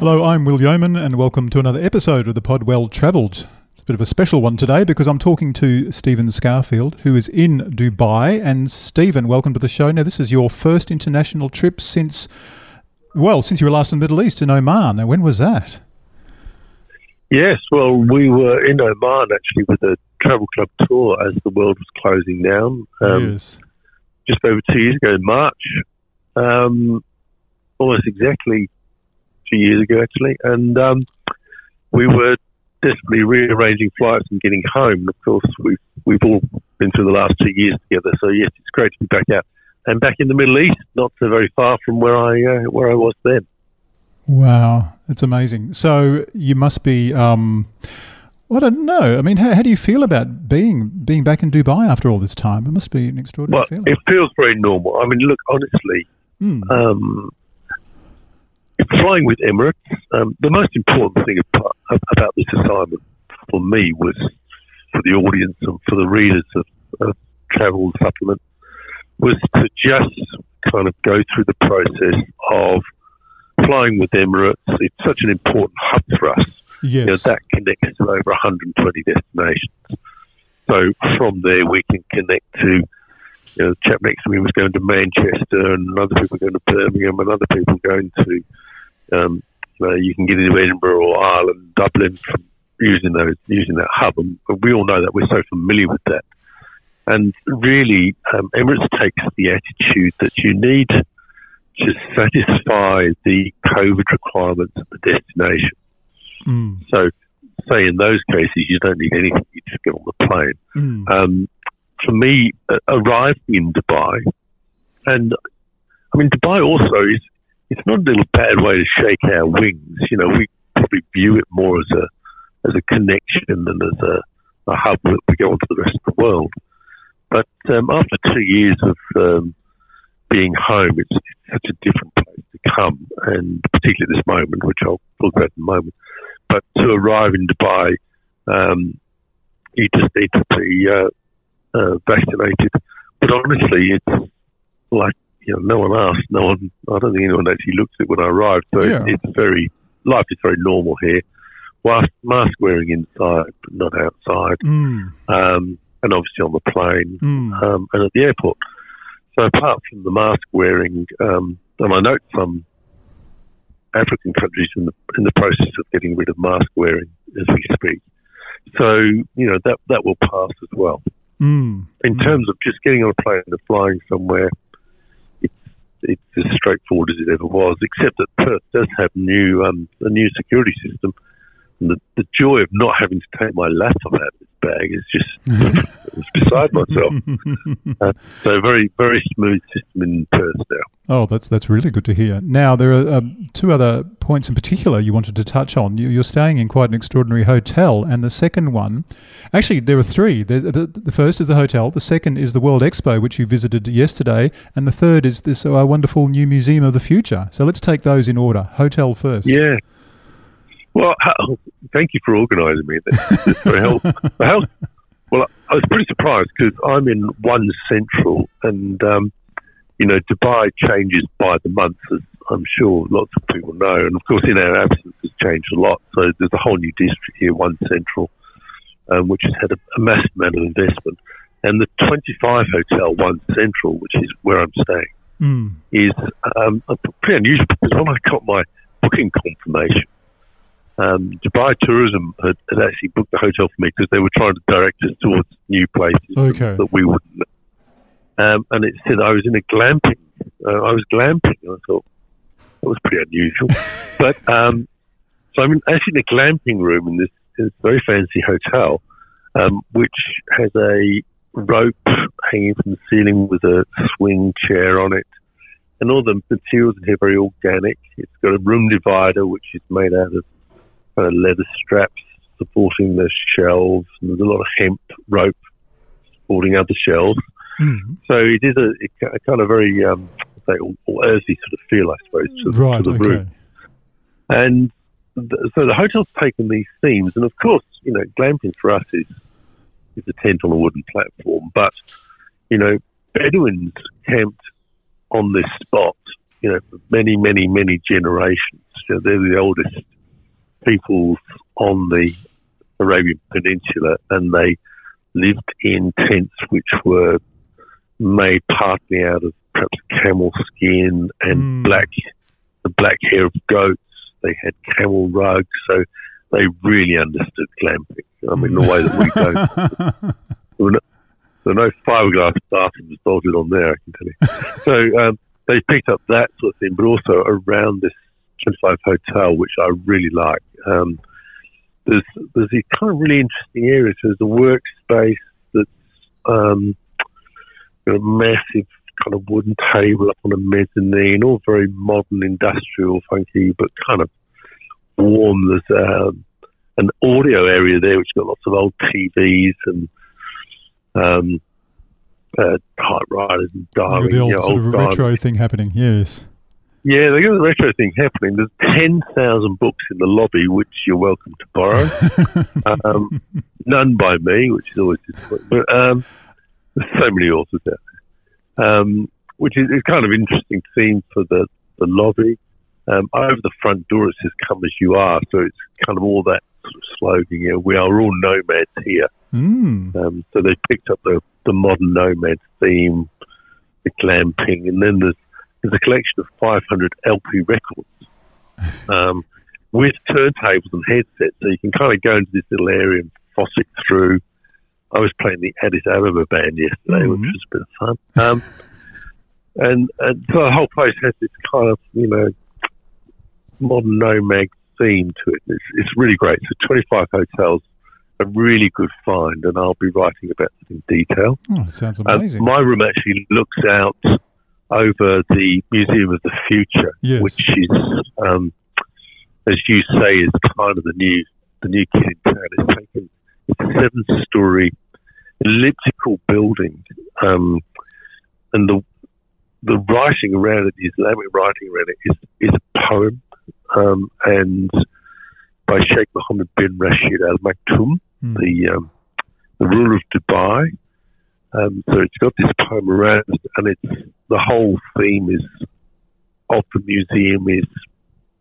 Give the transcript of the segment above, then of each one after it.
Hello, I'm Will Yeoman, and welcome to another episode of the Pod Well Travelled. It's a bit of a special one today because I'm talking to Stephen Scourfield, who is in Dubai. And Stephen, welcome to the show. Now, this is your first international trip since, well, since you were last in the Middle East in Oman. Now, when was that? Yes, well, we were in Oman actually with a travel club tour as the world was closing down. Um, yes. Just over two years ago in March. Um, almost exactly two years ago, actually. And um, we were desperately rearranging flights and getting home. And of course, we've, we've all been through the last two years together. So, yes, it's great to be back out and back in the Middle East, not so very far from where I, uh, where I was then. Wow, that's amazing. So you must be. Um, I don't know. I mean, how, how do you feel about being being back in Dubai after all this time? It must be an extraordinary well, feeling. It feels very normal. I mean, look, honestly, mm. um, flying with Emirates, um, the most important thing about, this assignment for me was for the audience and for the readers of, of Travel Supplement was to just kind of go through the process of flying with Emirates. It's such an important hub for us. Yes. You know, that connects to over 120 destinations. So from there, we can connect to, you know, the chap next to me was going to Manchester, and other people going to Birmingham, and other people going to, um, you can get into Edinburgh or Ireland, Dublin from using those using that hub, and we all know that we're so familiar with that. And really, um, Emirates takes the attitude that you need to satisfy the COVID requirements of the destination. Mm. So, say in those cases, you don't need anything, you just get on the plane. Mm. Um, for me, uh, arriving in Dubai, and I mean, Dubai also is, it's not a little bad way to shake our wings. You know, we probably view it more as a, as a connection than as a, a hub that we go on to the rest of the world. But um, after two years of um, being home, it's, it's, such a different place to come, and particularly at this moment, which I'll talk about in a moment. But to arrive in Dubai, um, you just need to be uh, uh, vaccinated. But honestly, it's like you know, no one asked, no one. I don't think anyone actually looked at it when I arrived. So yeah. it's, it's very life is very normal here. Whilst mask wearing inside, but not outside. Mm. Um, and obviously on the plane mm. um, and at the airport. So apart from the mask wearing, um, and I note some African countries in the in the process of getting rid of mask wearing as we speak. So you know that that will pass as well. Mm. In mm. terms of just getting on a plane and flying somewhere, it's as straightforward as it ever was. Except that Perth does have new um, a new security system, the, the joy of not having to take my laptop out of its bag is just it's beside myself. uh, so very very smooth system in Perth now. Oh, that's that's really good to hear. Now there are um, two other points in particular you wanted to touch on. You, are staying in quite an extraordinary hotel, and the second one, actually, there are three. The, the, the, first is the hotel. The second is the World Expo, which you visited yesterday, and the third is this uh, wonderful new Museum of the Future. So let's take those in order. Hotel first. Yeah. Well, thank you for organising me. That's very helpful. well, I was pretty surprised because I'm in one central, and um, you know, Dubai changes by the month, as I'm sure lots of people know. And of course, in our absence, it's changed a lot. So there's a whole new district here, One Central, um, which has had a, a massive amount of investment. And the 25 Hotel One Central, which is where I'm staying, mm. is um, pretty unusual because when I got my booking confirmation, um, Dubai Tourism had, had, actually booked the hotel for me because they were trying to direct us towards new places okay. that we wouldn't um, and it said I was in a glamping. Uh, I was glamping. I thought that was pretty unusual. but um, so I'm in, actually in a glamping room in this, this very fancy hotel, um, which has a rope hanging from the ceiling with a swing chair on it. And all the materials in here are very organic. It's got a room divider, which is made out of kind of leather straps supporting the shelves. And there's a lot of hemp rope supporting other shelves. Mm. So it is a, a kind of very um, say all, earthy sort of feel, I suppose, to, right, to the okay. room. And th- so the hotel's taken these themes, and of course, you know, glamping for us is is a tent on a wooden platform, but you know, Bedouins camped on this spot you know, for many, many, many generations. Know, they're the oldest peoples on the Arabian Peninsula, and they lived in tents which were made partly out of perhaps camel skin and Mm. black, the black hair of goats. They had camel rugs, so they really understood glamping. I mean, the way that we don't. There were no, there were no fiberglass bathrooms bolted on there, I can tell you. So um, they picked up that sort of thing, but also around this 25 hotel, which I really like. Um, there's there's these kind of really interesting areas. There's a workspace that's um, got a massive kind of wooden table up on a mezzanine, all very modern, industrial, funky, but kind of warm. There's um, an audio area there which got lots of old TVs and um, uh, typewriters and You've got the old you know, sort of retro diaries. thing happening. Yes. Yeah, they got the retro thing happening. There's 10,000 books in the lobby, which you're welcome to borrow. um, none by me, which is always disappointing. But um, there's so many authors out there, um, which is, is kind of interesting theme for the, the lobby. Um, over the front door, it says "Come as you are," so it's kind of all that sort of slogan. You know, we are all nomads here. Mm. Um, so they picked up the, the modern nomad theme, the glamping, and then there's there's a collection of 500 LP records um, with turntables and headsets. So you can kind of go into this little area and fossick through. I was playing the Addis Ababa band yesterday, which Mhm. was a bit of fun. Um, and, and so the whole place has this kind of, you know, modern nomad theme to it. It's, it's really great. So 25 hotels, a really good find, and I'll be writing about it in detail. Oh, it sounds Uh, amazing. my room actually looks out over the Museum of the Future, Yes. which is, um, as you say, is kind of the new the new kid in town. It's taken it's a seven-story elliptical building, um, and the the writing around it, the Islamic writing around it, is is a poem, um, and by Sheikh Mohammed bin Rashid Al Maktoum Mm. the um, the ruler of Dubai. Um, so it's got this poem around, and it's the whole theme is of the museum is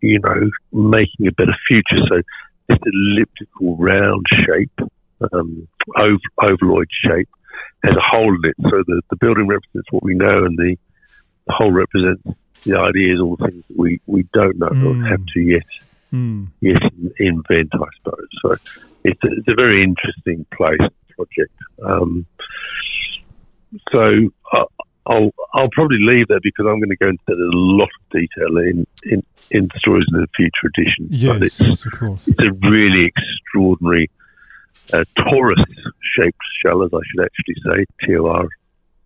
you know making a better future. So this elliptical round shape, um, ov- ovaloid shape, has a hole in it. So the, the building represents what we know, and the, the hole represents the ideas, all the things that we, we don't know or Mm. have to yet Mm. in- invent, I suppose. So it's a, it's a very interesting place project. Um, so I, I'll I'll probably leave that because I'm going to go into that in a lot of detail in in, in stories in the future edition. But Yes, it's, yes, of course. it's a really extraordinary uh, torus-shaped shell, as I should actually say, T O R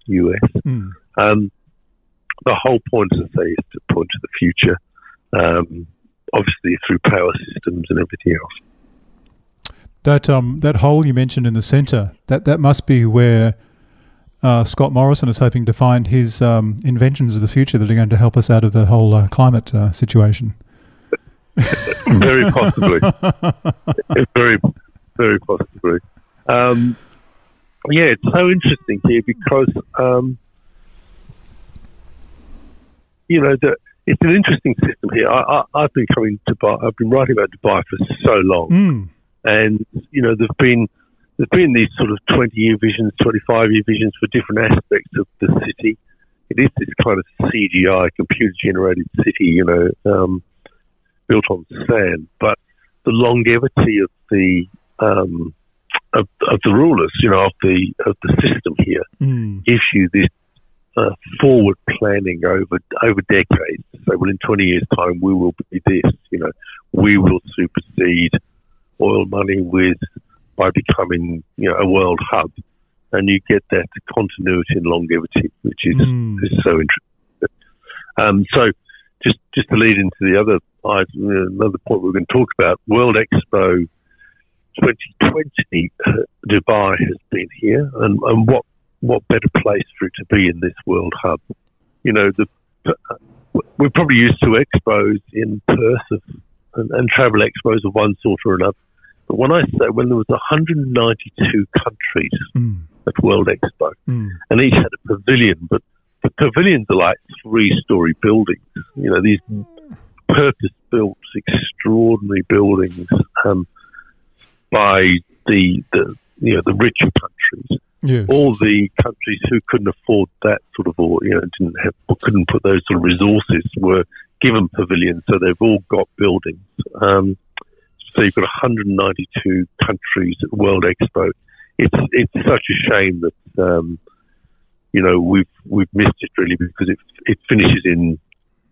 U S. Mm. Um, the whole point, as I say, is to point to the future, um, obviously through power systems and everything else. That um that hole you mentioned in the centre that that must be where uh, Scott Morrison is hoping to find his um, inventions of the future that are going to help us out of the whole uh, climate uh, situation. very possibly. very, very possibly. Um, yeah, it's so interesting here because, um, you know, the, it's an interesting system here. I, I've been coming to Dubai. I've been writing about Dubai for so long, Mm. And you know, there've been there's been these sort of 20 year visions, 25 year visions for different aspects of the city. It is this kind of CGI, computer generated city, you know, um, built on sand. But the longevity of the um, of, of the rulers, you know, of the of the system here, Mm. gives you this uh, forward planning over over decades. So, well, in 20 years' time, we will be this. You know, we will supersede oil money with by becoming you know a world hub, and you get that continuity and longevity, which is Mm. is so interesting. Um, so, just just to lead into the other item, uh, another point we're going to talk about, World Expo 2020, uh, Dubai has been here, and, and what what better place for it to be in this world hub? You know, the we're probably used to expos in Perth of, and, and travel expos of one sort or another. But when I say when there was 192 countries Mm. at World Expo, Mm. and each had a pavilion, but the pavilions are like three-story buildings. You know, these purpose-built, extraordinary buildings um, by the, the you know the richer countries. Yes. All the countries who couldn't afford that sort of, or you know, didn't have, or couldn't put those sort of resources were given pavilions, so they've all got buildings. Um, so you've got 192 countries at World Expo. It's it's such a shame that um, you know we've we've missed it really because it it finishes in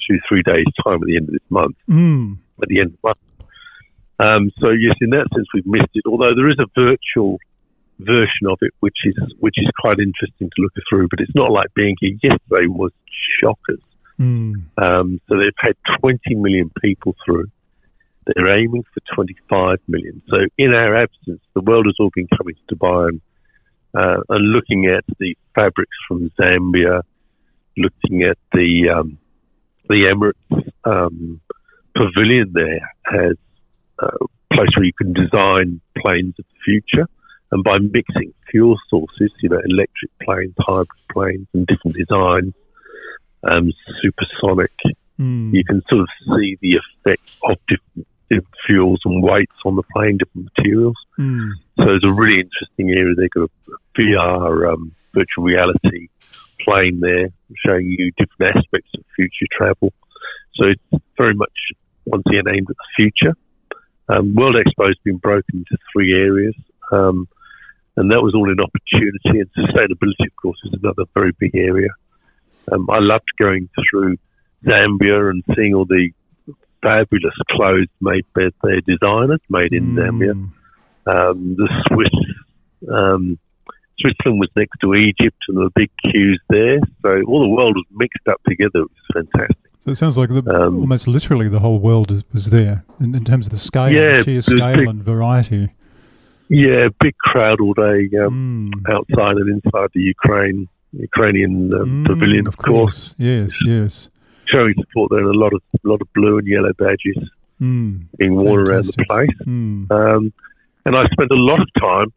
two three days time at the end of this month. Mm. At the end of month. Um, so yes, in that sense we've missed it. Although there is a virtual version of it which is which is quite interesting to look through, but it's not like being here. Yesterday was shockers. Mm. Um, so they've had 20 million people through. They're aiming for 25 million. So in our absence, the world has all been coming to Dubai and, uh, and looking at the fabrics from Zambia, looking at the um, the Emirates um, pavilion. There has a place where you can design planes of the future, and by mixing fuel sources, you know, electric planes, hybrid planes, and different designs, um, supersonic. Mm. You can sort of see the effect of different, different fuels and weights on the plane, different materials. Mm. So it's a really interesting area. They've got a VR um, virtual reality plane there showing you different aspects of future travel. So it's very much once again aimed at the future. Um, World Expo has been broken into three areas, um, and that was all in opportunity. And sustainability, of course, is another very big area. Um, I loved going through Zambia and seeing all the fabulous clothes made by their designers, made in Zambia. Mm. Um, the Swiss, um, Switzerland was next to Egypt, and were big queues there. So all the world was mixed up together. It was fantastic. So it sounds like the, Um, almost literally the whole world is, was there in, in terms of the scale, Yeah, the sheer scale big- and variety. Yeah, big crowd all day um, Mm. outside and inside the Ukraine Ukrainian um, Mm, pavilion, of course, Yes, yes. showing support there, and a lot of a lot of blue and yellow badges Mm. being worn around the place. Mm. Um, and I spent a lot of time.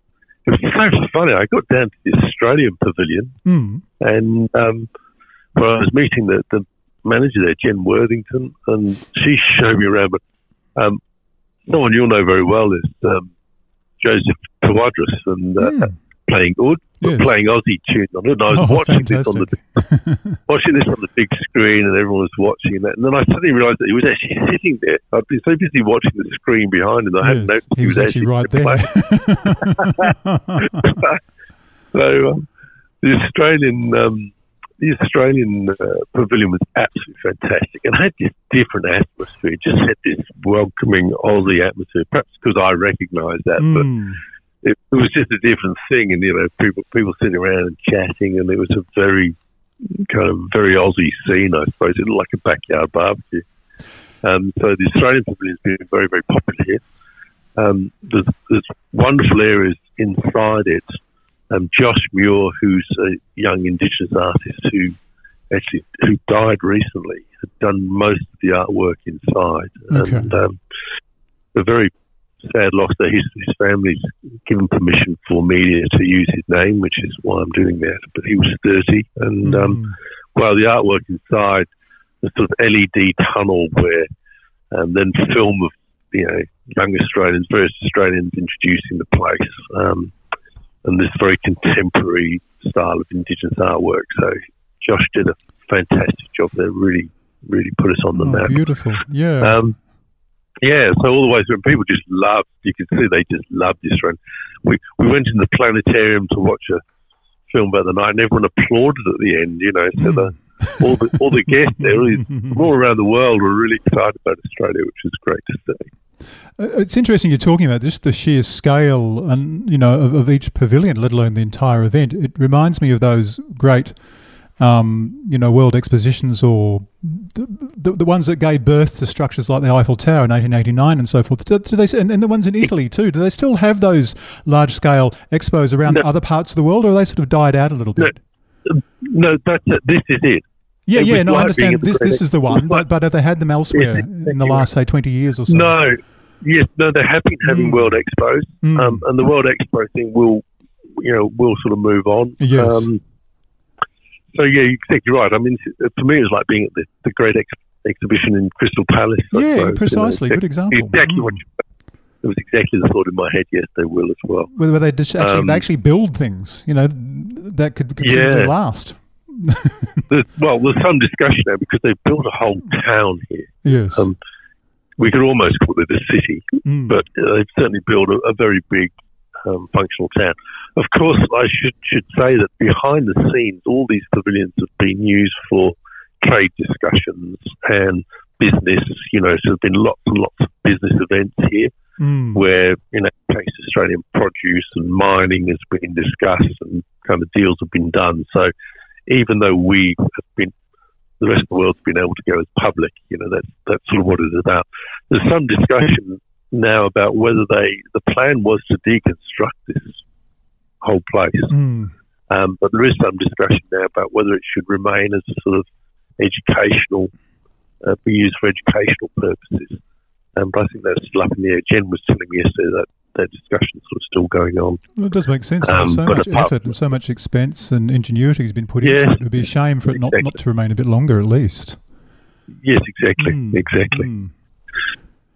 It was so funny. I got down to the Australian pavilion, Mm. and um, where I was meeting the, the manager there, Jen Worthington, and she showed me around. But um, someone you'll know very well is um, Joseph Tawadros, and uh, Mm. Playing oud, but Yes. playing Aussie tunes on it. And I was Oh, watching this on the watching this on the big screen, and everyone was watching that. And then I suddenly realised that he was actually sitting there. I'd been so busy watching the screen behind him, that I hadn't noticed he was actually right there. so um, the Australian um, the Australian uh, pavilion was absolutely fantastic and had this different atmosphere. It just had this welcoming Aussie atmosphere. Perhaps because I recognised that, but Mm. It, it was just a different thing. And you know, people people sitting around and chatting, and it was a very kind of very Aussie scene, I suppose. It looked like a backyard barbecue. Um, so the Australian pavilion has been very very popular here. Um, there's, there's wonderful areas inside it. Um, Josh Muir, who's a young Indigenous artist who actually who died recently, had done most of the artwork inside, Okay. and um, a very sad loss that his, his family's given permission for media to use his name, which is why I'm doing that. But he was 30, and um, Mm. well, the artwork inside, the sort of LED tunnel where um, then film of you know young Australians, various Australians introducing the place, um, and this very contemporary style of Indigenous artwork. So Josh did a fantastic job there. Really, really put us on the Oh, map. beautiful. Yeah. Um, yeah, so all the way through, people just loved. You could see they just loved this run. We we went in the planetarium to watch a film about the night, and everyone applauded at the end. You know, so the all the all the guests there, really, from all around the world, were really excited about Australia, which was great to see. Uh, It's interesting you're talking about just the sheer scale and you know of, of each pavilion, let alone the entire event. It reminds me of those great, um, you know, world expositions or the, the, the ones that gave birth to structures like the Eiffel Tower in 1889 and so forth. Do, do they and, and the ones in Italy too? Do they still have those large scale expos around No. other parts of the world, or have they sort of died out a little bit? No, that's it. This is it. Yeah, It yeah, no, I like understand. This this is the one, but but have they had them elsewhere in the last say 20 years or so? No, yes, no, they have been having Mm. World Expos, Mm. um, and the World Expo thing will, you know, will sort of move on. Yes. Um, so yeah, you're exactly right. I mean, for me, it was like being at the, the great ex- exhibition in Crystal Palace. Yeah, suppose, precisely. You know, Good example. Exactly Mm. what you, it was exactly the thought in my head yesterday, Will, as well. Where, where they just actually Um, they actually build things, you know, that could conceivably Yeah. last. There's, well, there's some discussion now because they've built a whole town here. Yes. Um, we could almost call it a city, Mm. but uh, they've certainly built a, a very big um, functional town. Of course, I should should say that behind the scenes, all these pavilions have been used for trade discussions and business. You know, so there've been lots and lots of business events here Mm. where, in that case, Australian produce and mining has been discussed and kind of deals have been done. So even though we have been, the rest of the world's been able to go as public, you know, that's, that's sort of what it's about. There's some discussion now about whether they, the plan was to deconstruct this whole place. Mm. Um, but there is some discussion now about whether it should remain as a sort of educational, uh, be used for educational purposes. Um, but I think that's still up in the air. Jen was telling me yesterday that that discussion's sort of still going on. Well, it does make sense. Um, so much effort and so much expense and ingenuity has been put into it. It would be a shame for it not, not to remain a bit longer, at least. Yes, exactly, Mm. exactly. Mm.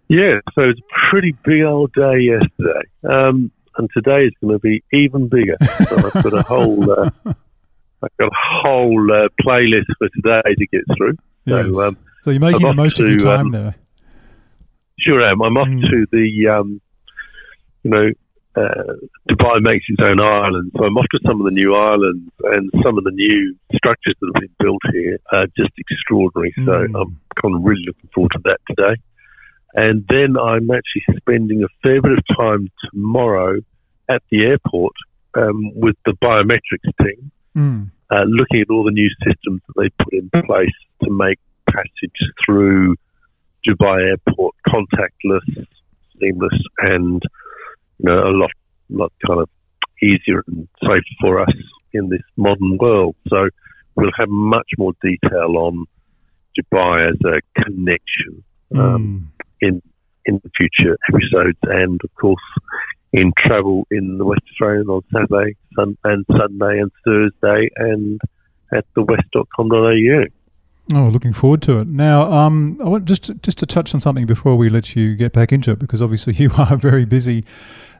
Yeah, so it's a pretty big old day yesterday, um, and today is going to be even bigger. So I've got a whole, uh, I've got a whole uh, playlist for today to get through. Yes. So um, So you're making the most of your time um, there. Sure am. I'm off Mm. to the, um, you know, uh, Dubai makes its own island, so I'm off to some of the new islands and some of the new structures that have been built here are just extraordinary. So Mm. I'm kind of really looking forward to that today. And then I'm actually spending a fair bit of time tomorrow at the airport um, with the biometrics team, Mm. uh, looking at all the new systems that they put in place to make passage through Dubai Airport contactless, seamless, and you know a lot, lot kind of easier and safer for us in this modern world. So we'll have much more detail on Dubai as a connection um, Mm. In in the future episodes, and of course in travel in the West Australian on Saturday, sun, and Sunday and Thursday, and at the west.com.au. Oh, looking forward to it. Now, um, I want just to, just to touch on something before we let you get back into it, because obviously you are very busy.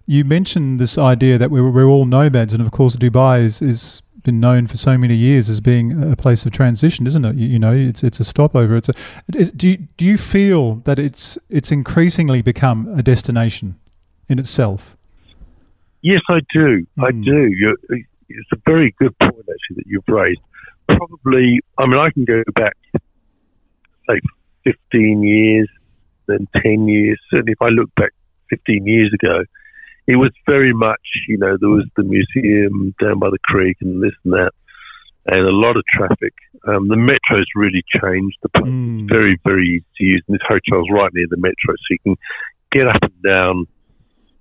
You mentioned this idea that we're, we're all nomads, and of course, Dubai is, is been known for so many years as being a place of transition, isn't it? You, you know, it's it's a stopover. It's a. Is, do you, do you feel that it's it's increasingly become a destination in itself? Yes, I do. I Hmm. do. You're, it's a very good point, actually, that you've raised. Probably, I mean, I can go back, say, 15 years, then 10 years. Certainly, if I look back 15 years ago, it was very much, you know, there was the museum down by the creek and this and that, and a lot of traffic. Um, the metro's really changed the place. Mm. Very, very easy to use. And this hotel's right near the metro, so you can get up and down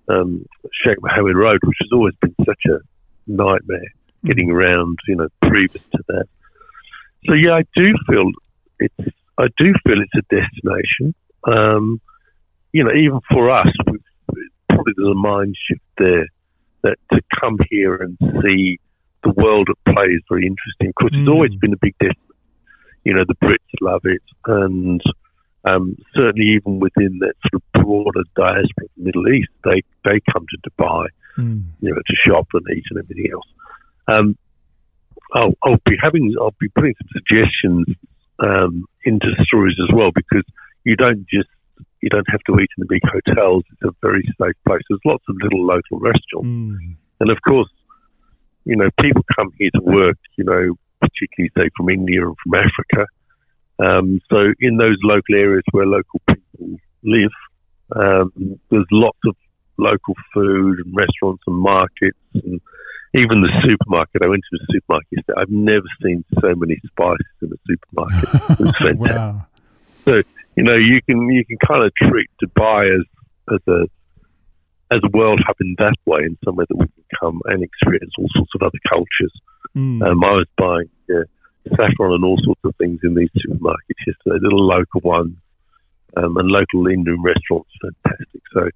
um, Sheikh Mohammed Road, which has always been such a nightmare getting around, you know, previous to that. So yeah, I do feel it's I do feel it's a destination. Um, you know, even for us, we've, probably there's a mind shift there that to come here and see the world at play is very interesting. Of course, it's Mm. always been a big destination. You know, the Brits love it, and um, certainly even within that sort of broader diaspora of the Middle East, they they come to Dubai Mm. you know, to shop and eat and everything else. Um, I'll, I'll be having, I'll be putting some suggestions um, into stories as well because you don't just, you don't have to eat in the big hotels. It's a very safe place. There's lots of little local restaurants, Mm. and of course, you know, people come here to work. You know, particularly say from India and from Africa. Um, so in those local areas where local people live, um, there's lots of local food and restaurants and markets and even the supermarket. I went to the supermarket yesterday. I've never seen so many spices in a supermarket. It was fantastic. wow. You know, you can you can kind of treat Dubai as as a as a world hub in that way, in somewhere that we can come and experience all sorts of other cultures. Mm. Um, I was buying uh, saffron and all sorts of things in these supermarkets yesterday, little local ones um, and local Indian restaurants. Fantastic. So,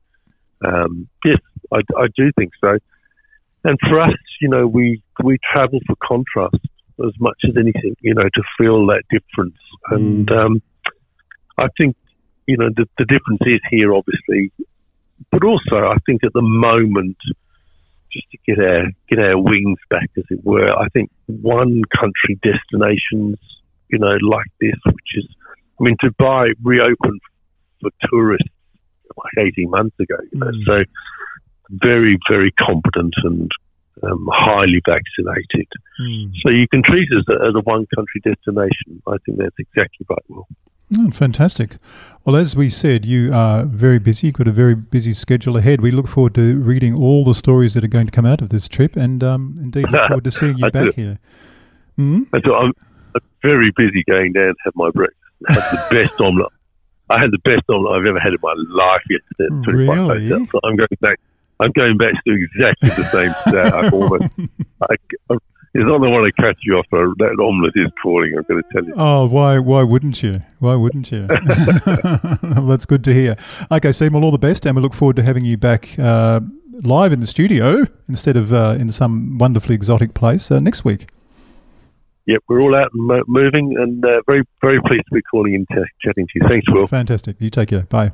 um, yes, I, I do think so. And for us, you know, we we travel for contrast. as much as anything, you know, to feel that difference. And um, I think, you know, the, the difference is here, obviously, but also I think at the moment, just to get our get our wings back, as it were, I think one country destinations, you know, like this, which is, I mean, Dubai reopened for tourists like 18 months ago, you know, Mm. so very, very competent and um, highly vaccinated. Mm. So you can treat it as a, as a one country destination. I think that's exactly right. Will. Oh, fantastic. Well, as we said, you are very busy. You've got a very busy schedule ahead. We look forward to reading all the stories that are going to come out of this trip and um, indeed look forward to seeing you I do. back here. Mm? And so I'm very busy going down to have my breakfast. I had the best omelette. I had the best omelette I've ever had in my life yesterday. at Really? So I'm going back. I'm going back to do exactly the same today. I almost. I, I, it's not the one to catch you off, that omelette is calling. I'm going to tell you. Oh, why why wouldn't you? Why wouldn't you? well, that's good to hear. Okay, Seymour, all the best, and we look forward to having you back uh, live in the studio instead of uh, in some wonderfully exotic place uh, next week. Yep, we're all out and mo- moving, and uh, very, very pleased to be calling in, t- chatting to you. Thanks, Will. Fantastic. You take care. Bye.